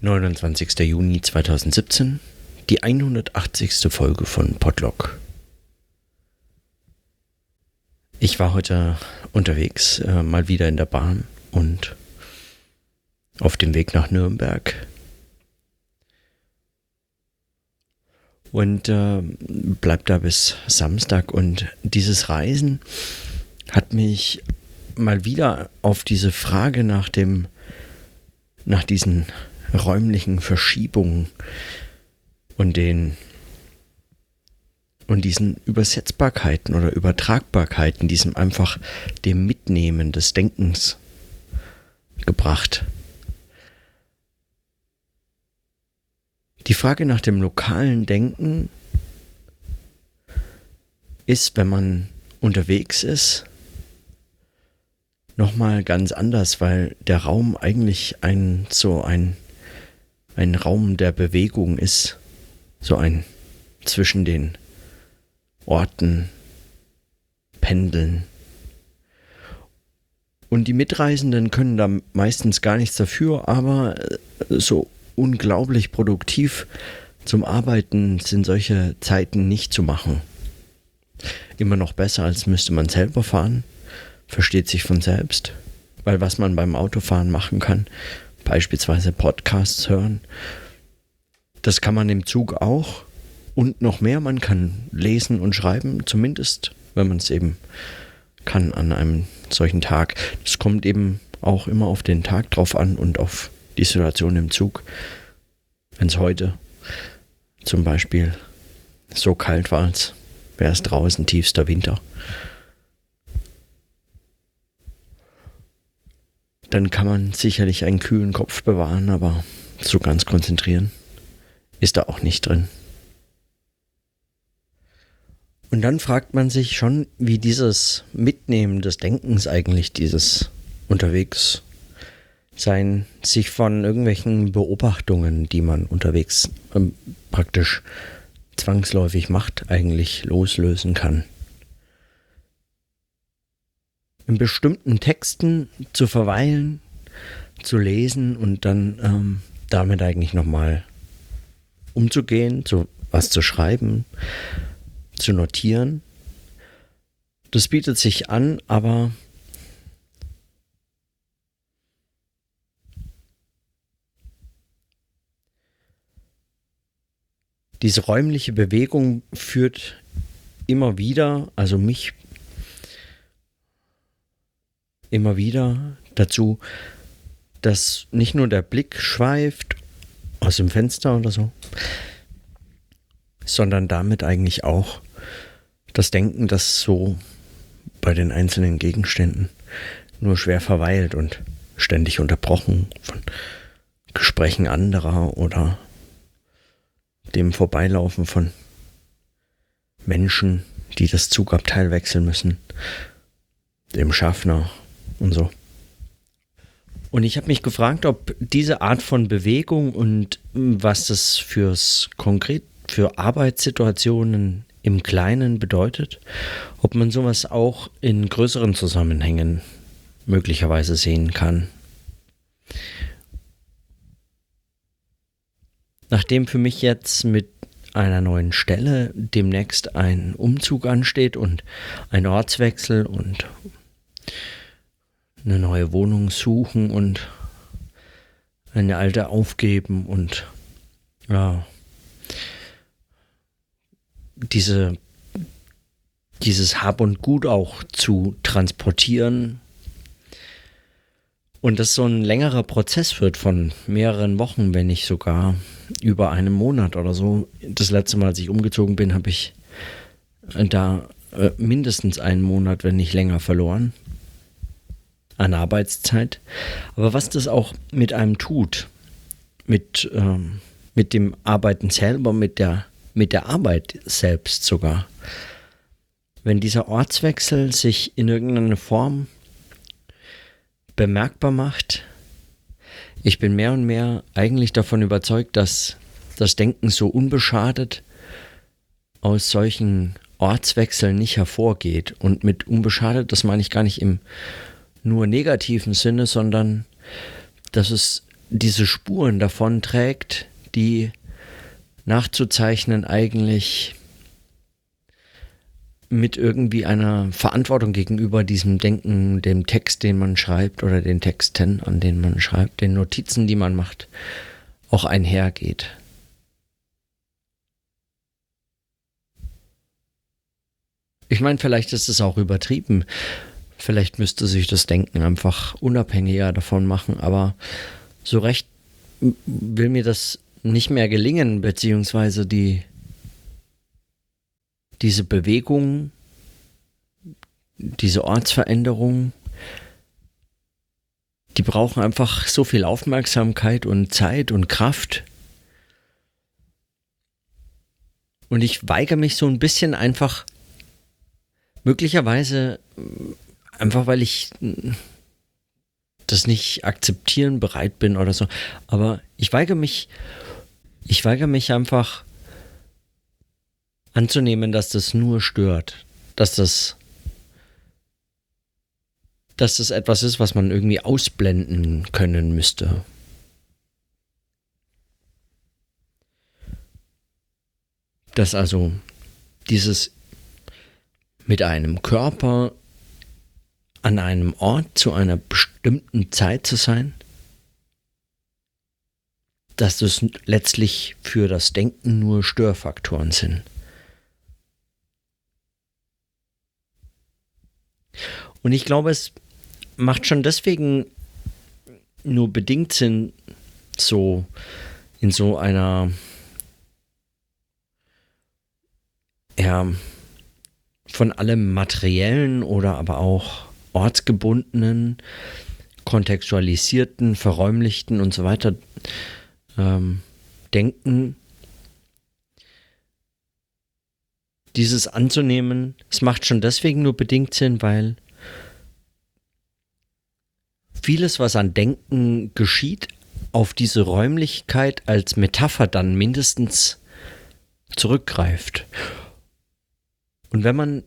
29. Juni 2017, die 180. Folge von Podlog. Ich war heute unterwegs, äh, mal wieder in der Bahn und auf dem Weg nach Nürnberg. Und äh, bleib da bis Samstag. Und dieses Reisen hat mich mal wieder auf diese Frage nach dem, nach diesen räumlichen Verschiebungen und den und diesen Übersetzbarkeiten oder Übertragbarkeiten, diesem einfach dem Mitnehmen des Denkens gebracht. Die Frage nach dem lokalen Denken ist, wenn man unterwegs ist, nochmal ganz anders, weil der Raum eigentlich ein so ein, ein Raum der Bewegung ist. So ein zwischen den Orten pendeln. Und die Mitreisenden können da meistens gar nichts dafür, aber äh, so unglaublich produktiv zum Arbeiten sind solche Zeiten nicht zu machen. Immer noch besser, als müsste man selber fahren versteht sich von selbst. Weil was man beim Autofahren machen kann, beispielsweise Podcasts hören, das kann man im Zug auch. Und noch mehr, man kann lesen und schreiben, zumindest, wenn man es eben kann an einem solchen Tag. Das kommt eben auch immer auf den Tag drauf an und auf die Situation im Zug. Wenn es heute zum Beispiel so kalt war, als wäre es draußen tiefster Winter, dann kann man sicherlich einen kühlen Kopf bewahren, aber so ganz konzentrieren ist da auch nicht drin. Und dann fragt man sich schon, wie dieses Mitnehmen des Denkens eigentlich, dieses unterwegs sein, sich von irgendwelchen Beobachtungen, die man unterwegs ähm, praktisch zwangsläufig macht, eigentlich loslösen kann in bestimmten Texten zu verweilen, zu lesen und dann ähm, damit eigentlich nochmal umzugehen, zu, was zu schreiben, zu notieren. Das bietet sich an, aber diese räumliche Bewegung führt immer wieder, also mich immer wieder dazu, dass nicht nur der Blick schweift aus dem Fenster oder so, sondern damit eigentlich auch das Denken, das so bei den einzelnen Gegenständen nur schwer verweilt und ständig unterbrochen von Gesprächen anderer oder dem Vorbeilaufen von Menschen, die das Zugabteil wechseln müssen, dem Schaffner und so. Und ich habe mich gefragt, ob diese Art von Bewegung und was das fürs konkret für Arbeitssituationen im Kleinen bedeutet, ob man sowas auch in größeren Zusammenhängen möglicherweise sehen kann. Nachdem für mich jetzt mit einer neuen Stelle demnächst ein Umzug ansteht und ein Ortswechsel und eine neue Wohnung suchen und eine alte aufgeben und ja, diese, dieses Hab und Gut auch zu transportieren. Und das so ein längerer Prozess wird von mehreren Wochen, wenn nicht sogar über einem Monat oder so. Das letzte Mal, als ich umgezogen bin, habe ich da äh, mindestens einen Monat, wenn nicht länger, verloren an Arbeitszeit. Aber was das auch mit einem tut, mit, ähm, mit dem Arbeiten selber, mit der, mit der Arbeit selbst sogar. Wenn dieser Ortswechsel sich in irgendeiner Form bemerkbar macht, ich bin mehr und mehr eigentlich davon überzeugt, dass das Denken so unbeschadet aus solchen Ortswechseln nicht hervorgeht. Und mit unbeschadet, das meine ich gar nicht im nur negativen Sinne, sondern dass es diese Spuren davon trägt, die nachzuzeichnen eigentlich mit irgendwie einer Verantwortung gegenüber diesem Denken, dem Text, den man schreibt oder den Texten, an denen man schreibt, den Notizen, die man macht, auch einhergeht. Ich meine, vielleicht ist es auch übertrieben. Vielleicht müsste sich das Denken einfach unabhängiger davon machen, aber so recht will mir das nicht mehr gelingen, beziehungsweise die diese Bewegung, diese Ortsveränderung, die brauchen einfach so viel Aufmerksamkeit und Zeit und Kraft. Und ich weigere mich so ein bisschen einfach, möglicherweise einfach weil ich das nicht akzeptieren bereit bin oder so. Aber ich weigere mich, ich weigere mich einfach anzunehmen, dass das nur stört, dass das dass das etwas ist, was man irgendwie ausblenden können müsste. Dass also dieses mit einem Körper an einem Ort zu einer bestimmten Zeit zu sein, dass das letztlich für das Denken nur Störfaktoren sind. Und ich glaube, es macht schon deswegen nur bedingt Sinn, so in so einer ja, von allem materiellen oder aber auch ortsgebundenen, kontextualisierten, verräumlichten und so weiter ähm, denken, dieses anzunehmen, es macht schon deswegen nur bedingt Sinn, weil vieles, was an Denken geschieht, auf diese Räumlichkeit als Metapher dann mindestens zurückgreift. Und wenn man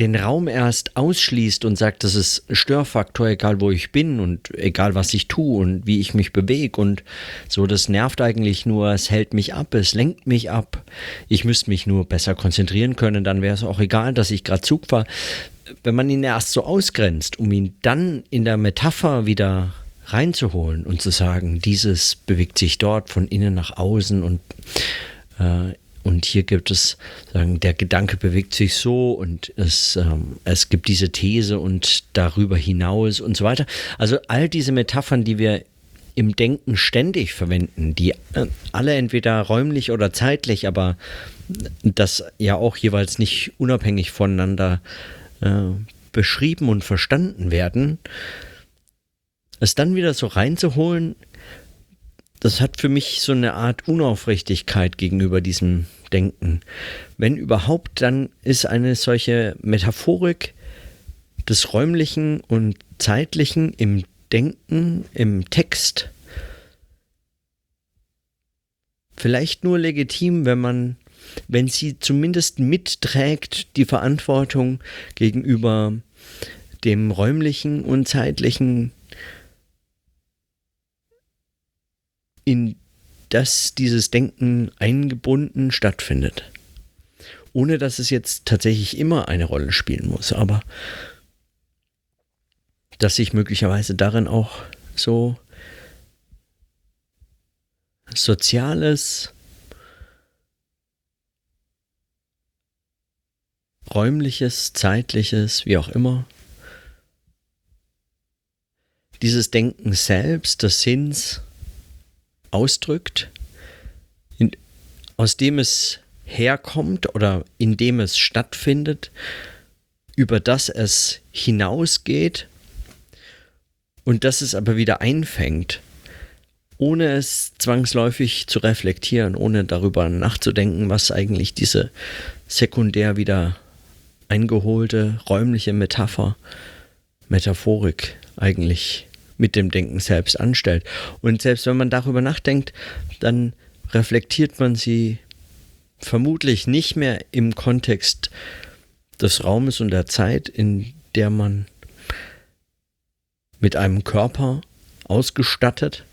den Raum erst ausschließt und sagt, das ist Störfaktor, egal wo ich bin und egal was ich tue und wie ich mich bewege und so, das nervt eigentlich nur, es hält mich ab, es lenkt mich ab. Ich müsste mich nur besser konzentrieren können, dann wäre es auch egal, dass ich gerade Zug fahre. Wenn man ihn erst so ausgrenzt, um ihn dann in der Metapher wieder reinzuholen und zu sagen, dieses bewegt sich dort von innen nach außen und äh, und hier gibt es, sagen, der Gedanke bewegt sich so und es, ähm, es gibt diese These und darüber hinaus und so weiter. Also all diese Metaphern, die wir im Denken ständig verwenden, die äh, alle entweder räumlich oder zeitlich, aber das ja auch jeweils nicht unabhängig voneinander äh, beschrieben und verstanden werden, es dann wieder so reinzuholen das hat für mich so eine Art Unaufrichtigkeit gegenüber diesem Denken. Wenn überhaupt, dann ist eine solche Metaphorik des räumlichen und zeitlichen im Denken, im Text vielleicht nur legitim, wenn man, wenn sie zumindest mitträgt die Verantwortung gegenüber dem räumlichen und zeitlichen in das dieses Denken eingebunden stattfindet. Ohne dass es jetzt tatsächlich immer eine Rolle spielen muss, aber dass sich möglicherweise darin auch so soziales, räumliches, zeitliches, wie auch immer, dieses Denken selbst, des Sinns, ausdrückt, in, aus dem es herkommt oder in dem es stattfindet, über das es hinausgeht und das es aber wieder einfängt, ohne es zwangsläufig zu reflektieren, ohne darüber nachzudenken, was eigentlich diese sekundär wieder eingeholte räumliche Metapher, Metaphorik eigentlich mit dem Denken selbst anstellt. Und selbst wenn man darüber nachdenkt, dann reflektiert man sie vermutlich nicht mehr im Kontext des Raumes und der Zeit, in der man mit einem Körper ausgestattet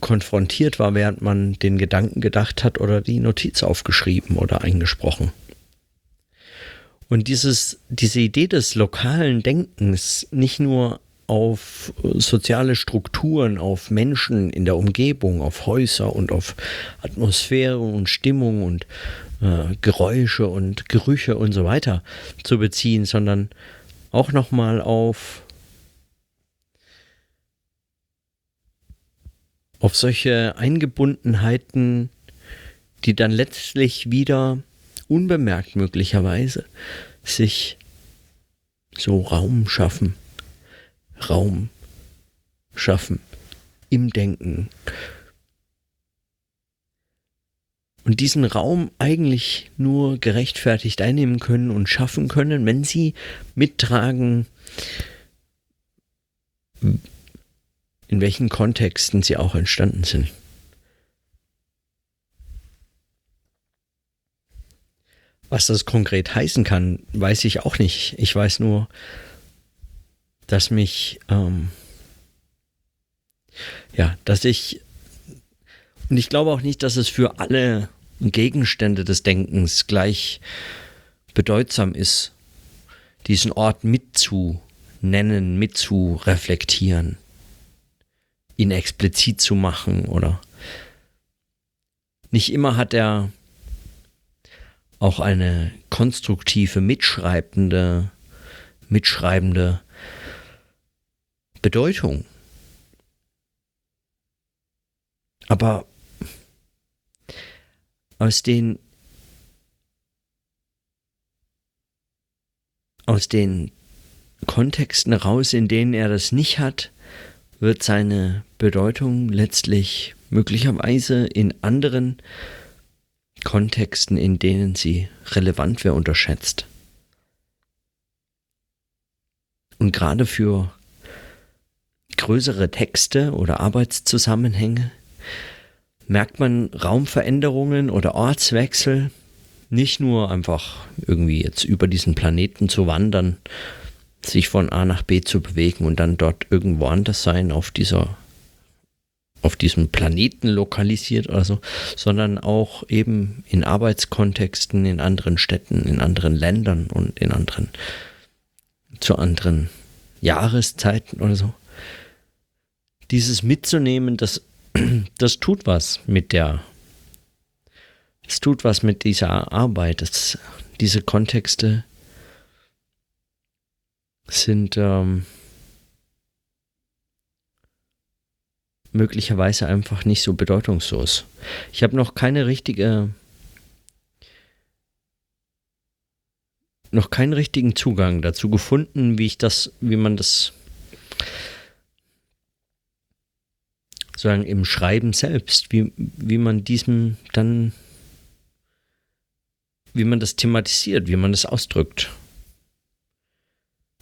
konfrontiert war, während man den Gedanken gedacht hat oder die Notiz aufgeschrieben oder eingesprochen. Und dieses, diese Idee des lokalen Denkens nicht nur auf soziale Strukturen, auf Menschen in der Umgebung, auf Häuser und auf Atmosphäre und Stimmung und äh, Geräusche und Gerüche und so weiter zu beziehen, sondern auch nochmal auf auf solche Eingebundenheiten, die dann letztlich wieder unbemerkt möglicherweise sich so Raum schaffen. Raum schaffen im Denken. Und diesen Raum eigentlich nur gerechtfertigt einnehmen können und schaffen können, wenn sie mittragen, in welchen Kontexten sie auch entstanden sind. Was das konkret heißen kann, weiß ich auch nicht. Ich weiß nur, dass mich, ähm, ja, dass ich, und ich glaube auch nicht, dass es für alle Gegenstände des Denkens gleich bedeutsam ist, diesen Ort mitzunennen, mitzureflektieren, ihn explizit zu machen oder nicht immer hat er auch eine konstruktive, mitschreibende, mitschreibende Bedeutung. Aber aus den aus den Kontexten raus, in denen er das nicht hat, wird seine Bedeutung letztlich möglicherweise in anderen Kontexten, in denen sie relevant wäre, unterschätzt. Und gerade für größere Texte oder Arbeitszusammenhänge merkt man Raumveränderungen oder Ortswechsel nicht nur einfach irgendwie jetzt über diesen Planeten zu wandern, sich von A nach B zu bewegen und dann dort irgendwo anders sein auf dieser auf diesem Planeten lokalisiert oder so, sondern auch eben in Arbeitskontexten, in anderen Städten, in anderen Ländern und in anderen, zu anderen Jahreszeiten oder so. Dieses mitzunehmen, das, das tut was mit der, es tut was mit dieser Arbeit, das, diese Kontexte sind, ähm, möglicherweise einfach nicht so bedeutungslos. Ich habe noch keine richtige, noch keinen richtigen Zugang dazu gefunden, wie ich das, wie man das sozusagen im Schreiben selbst, wie, wie man diesem dann, wie man das thematisiert, wie man das ausdrückt,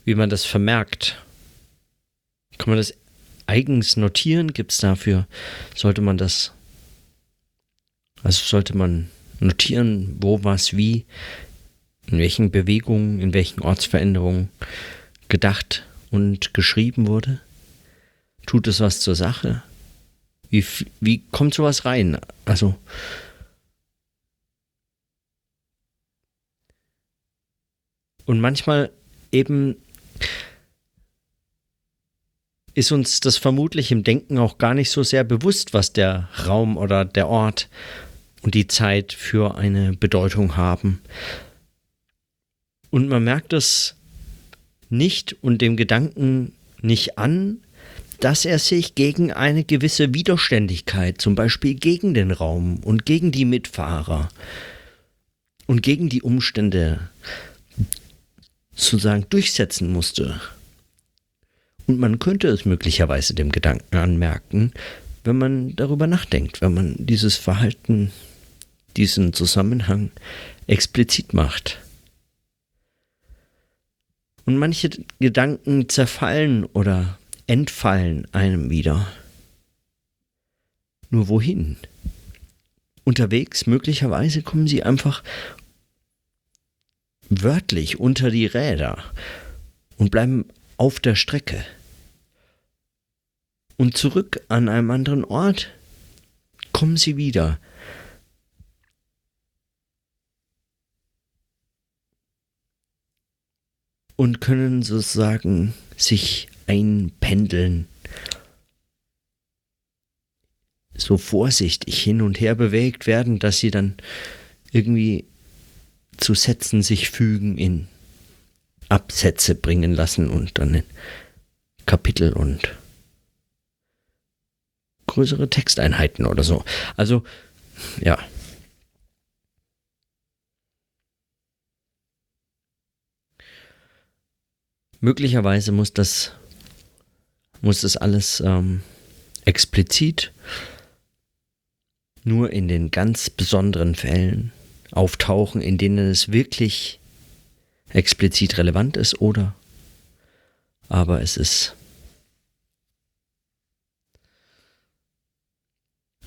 wie man das vermerkt. Kann man das eigens notieren? Gibt es dafür, sollte man das, also sollte man notieren, wo, was, wie, in welchen Bewegungen, in welchen Ortsveränderungen gedacht und geschrieben wurde? Tut es was zur Sache? Wie, wie kommt sowas rein? Also, und manchmal eben ist uns das vermutlich im Denken auch gar nicht so sehr bewusst, was der Raum oder der Ort und die Zeit für eine Bedeutung haben. Und man merkt es nicht und dem Gedanken nicht an, dass er sich gegen eine gewisse Widerständigkeit, zum Beispiel gegen den Raum und gegen die Mitfahrer und gegen die Umstände sozusagen durchsetzen musste. Und man könnte es möglicherweise dem Gedanken anmerken, wenn man darüber nachdenkt, wenn man dieses Verhalten, diesen Zusammenhang explizit macht. Und manche Gedanken zerfallen oder entfallen einem wieder. Nur wohin? Unterwegs möglicherweise kommen sie einfach wörtlich unter die Räder und bleiben auf der Strecke. Und zurück an einem anderen Ort kommen sie wieder. Und können sozusagen sich einpendeln. So vorsichtig hin und her bewegt werden, dass sie dann irgendwie zu Sätzen sich fügen, in Absätze bringen lassen und dann in Kapitel und größere Texteinheiten oder so. Also, ja. Möglicherweise muss das, muss das alles ähm, explizit nur in den ganz besonderen Fällen auftauchen, in denen es wirklich explizit relevant ist, oder aber es ist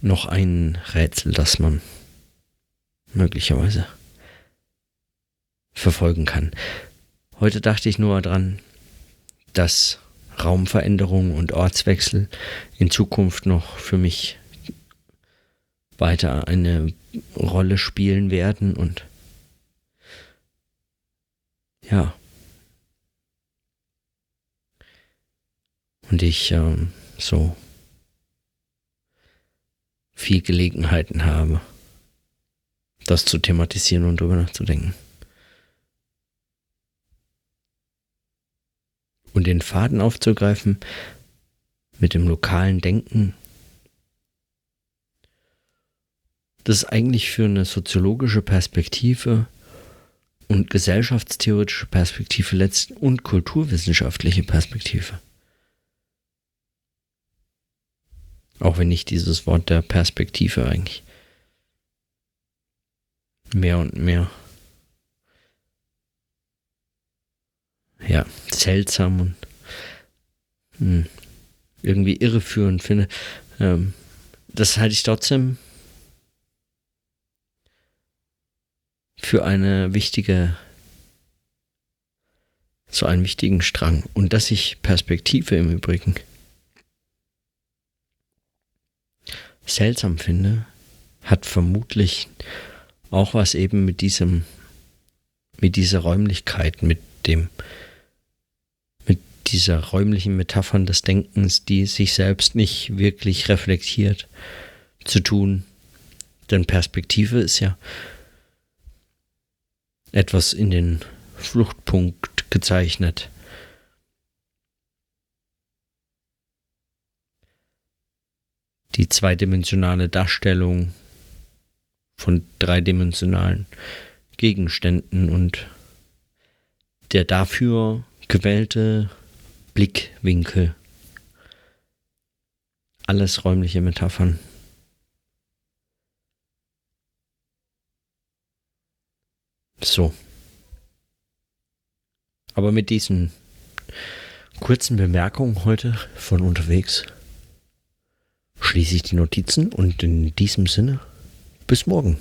noch ein Rätsel, das man möglicherweise verfolgen kann. Heute dachte ich nur daran, dass Raumveränderung und Ortswechsel in Zukunft noch für mich weiter eine Rolle spielen werden und ja. Und ich ähm, so viel Gelegenheiten habe, das zu thematisieren und darüber nachzudenken. Und den Faden aufzugreifen mit dem lokalen Denken das ist eigentlich für eine soziologische Perspektive und gesellschaftstheoretische Perspektive letzt und kulturwissenschaftliche Perspektive. Auch wenn ich dieses Wort der Perspektive eigentlich mehr und mehr ja, seltsam und mh, hm, irgendwie irreführend finde. Ähm, das halte ich trotzdem für eine wichtige, so einen wichtigen Strang. Und dass ich Perspektive im Übrigen seltsam finde, hat vermutlich auch was eben mit diesem, mit dieser Räumlichkeit, mit dem, mit dieser räumlichen Metaphern des Denkens, die sich selbst nicht wirklich reflektiert, zu tun. Denn Perspektive ist ja etwas in den Fluchtpunkt gezeichnet. Die zweidimensionale Darstellung von dreidimensionalen Gegenständen und der dafür gewählte Blickwinkel. Alles räumliche Metaphern. So. Aber mit diesen kurzen Bemerkungen heute von unterwegs schließe ich die Notizen und in diesem Sinne bis morgen.